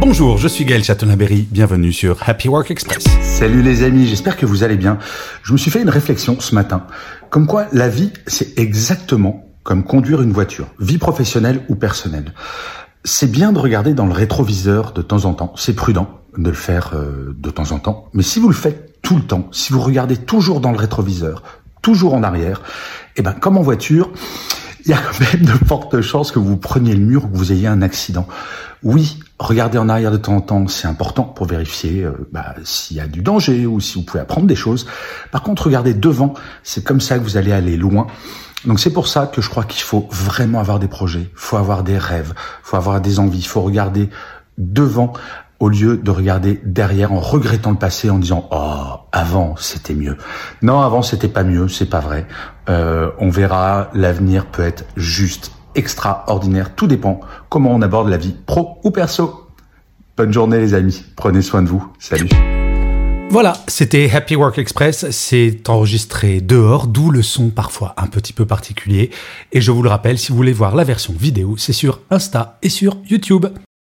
Bonjour, je suis Gaël Chatonaberry, bienvenue sur Happy Work Express. Salut les amis, j'espère que vous allez bien. Je me suis fait une réflexion ce matin, comme quoi la vie, c'est exactement comme conduire une voiture, vie professionnelle ou personnelle. C'est bien de regarder dans le rétroviseur de temps en temps, c'est prudent de le faire euh, de temps en temps, mais si vous le faites tout le temps, si vous regardez toujours dans le rétroviseur, toujours en arrière, eh ben comme en voiture, il y a quand même de fortes chances que vous preniez le mur ou que vous ayez un accident. Oui, regarder en arrière de temps en temps, c'est important pour vérifier euh, bah, s'il y a du danger ou si vous pouvez apprendre des choses. Par contre, regarder devant, c'est comme ça que vous allez aller loin. Donc c'est pour ça que je crois qu'il faut vraiment avoir des projets, faut avoir des rêves, faut avoir des envies, faut regarder devant au lieu de regarder derrière en regrettant le passé en disant oh avant c'était mieux. Non avant c'était pas mieux, c'est pas vrai. Euh, on verra, l'avenir peut être juste extraordinaire. Tout dépend comment on aborde la vie pro ou perso. Bonne journée les amis, prenez soin de vous. Salut. Voilà, c'était Happy Work Express. C'est enregistré dehors, d'où le son parfois un petit peu particulier. Et je vous le rappelle, si vous voulez voir la version vidéo, c'est sur Insta et sur YouTube.